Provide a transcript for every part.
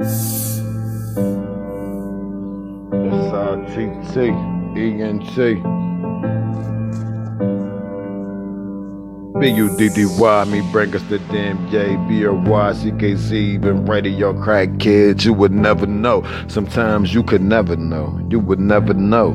S-I-T-T, E-N-T. B-U-D-D-Y, me bring us the damn J. B-R-Y-C-K-Z, been radio crack kids, you would never know. Sometimes you could never know, you would never know.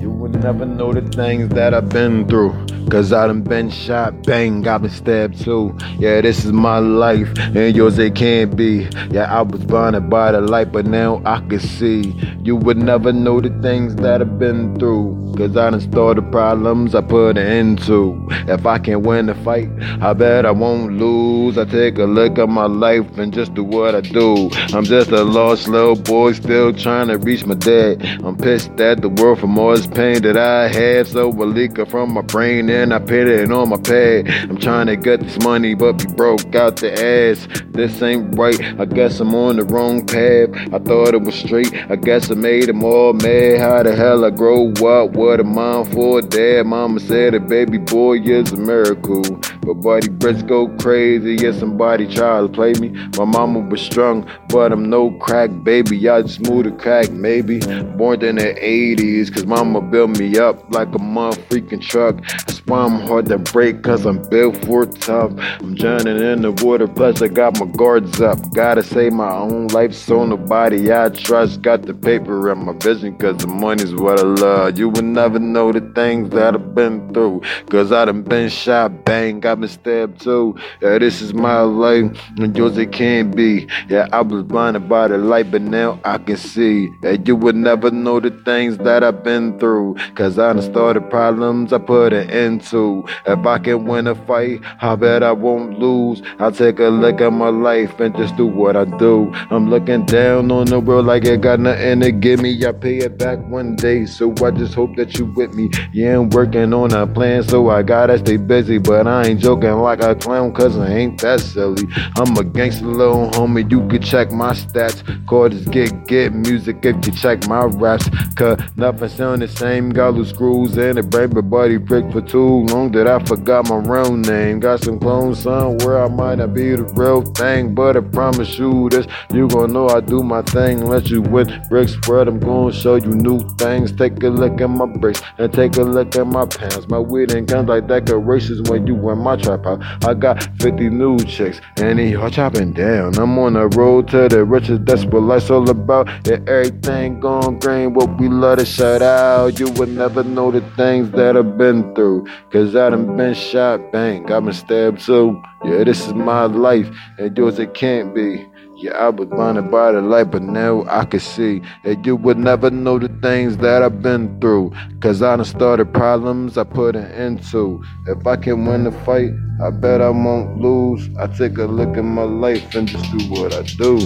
you would never know the things that I've been through. Cause I done been shot, bang, got been stabbed too. Yeah, this is my life, and yours it can't be. Yeah, I was blinded by the light, but now I can see. You would never know the things that I've been through. Cause I done started problems I put an end to. If I can win the fight, I bet I won't lose. I take a look at my life and just do what I do. I'm just a lost little boy still trying to reach my dad. I'm pissed at the world for all this pain that I had. So a leak it from my brain and I put it on my pad. I'm trying to get this money, but be broke out the ass. This ain't right. I guess I'm on the wrong path. I thought it was straight. I guess I made them all mad. How the hell I grow up? What a mom for dad? Mama said a baby boy is a miracle. But buddy breasts go crazy. Yeah, somebody tried to play me. My mama was strong, but I'm no crack baby. I just moved to crack, maybe. Born in the 80s, cause mama built me up like a mother freaking truck. That's why I'm hard to break, cause I'm built for tough. I'm drowning in the water, plus I got my guards up. Gotta save my own life, so nobody I trust. Got the paper and my vision, cause the money's what I love. You will never know the things that I've been through, cause I done been shot, bang, got been stabbed too. Yeah, this is my life, and yours it can't be. Yeah, I was blinded by the light, but now I can see. Yeah, you would never know the things that I've been through, cause I done started problems I put an end to. If I can win a fight, I bet I won't lose. I'll take a look at my life and just do what I do. I'm looking down on the world like it got nothing to give me. I pay it back one day, so I just hope that you with me. Yeah, I'm working on a plan, so I gotta stay busy, but I ain't joking like a clown, cause I ain't that silly. I'm a gangster little homie, you can check my stats. Chords get get music if you check my raps. Cause nothing sound the same. Got loose screws in it, baby body prick for too long that I forgot my real name. Got some clones somewhere, I might not be the real thing, but I promise you this. You gon' know I do my thing, let you with bricks spread. I'm gonna show you new things. Take a look at my bricks and take a look at my pants. My weed and guns like decorations when you in my trap house. I got 50 new chicks and they all chopping down. I'm on the road to the riches, that's what life's all about. Yeah, everything gone green, what we love to shout out. You would never know the things that I've been through. Cause I done been shot, bang, got been stabbed too. Yeah, this is my life, and yours it can't be. Yeah, I was blinded by the light, but now I can see that you would never know the things that I've been through. Cause I done started problems I put an end to. If I can win the fight, I bet I won't lose. I take a look at my life and just do what I do.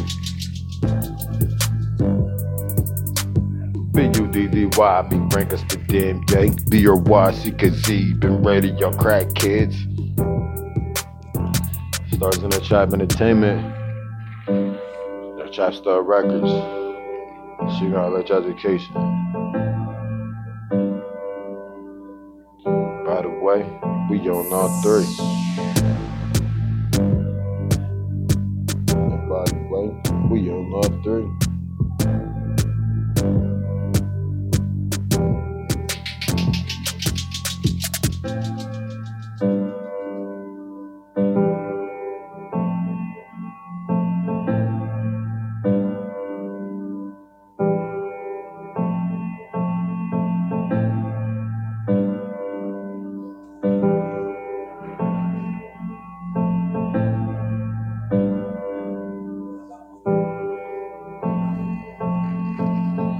B-U-D-D-Y, bring us the damn J. B-R-Y-C-K-Z, been ready, y'all crack kids. Stars in the Trap Entertainment. Star Records. She got College Education. By the way, we on all three.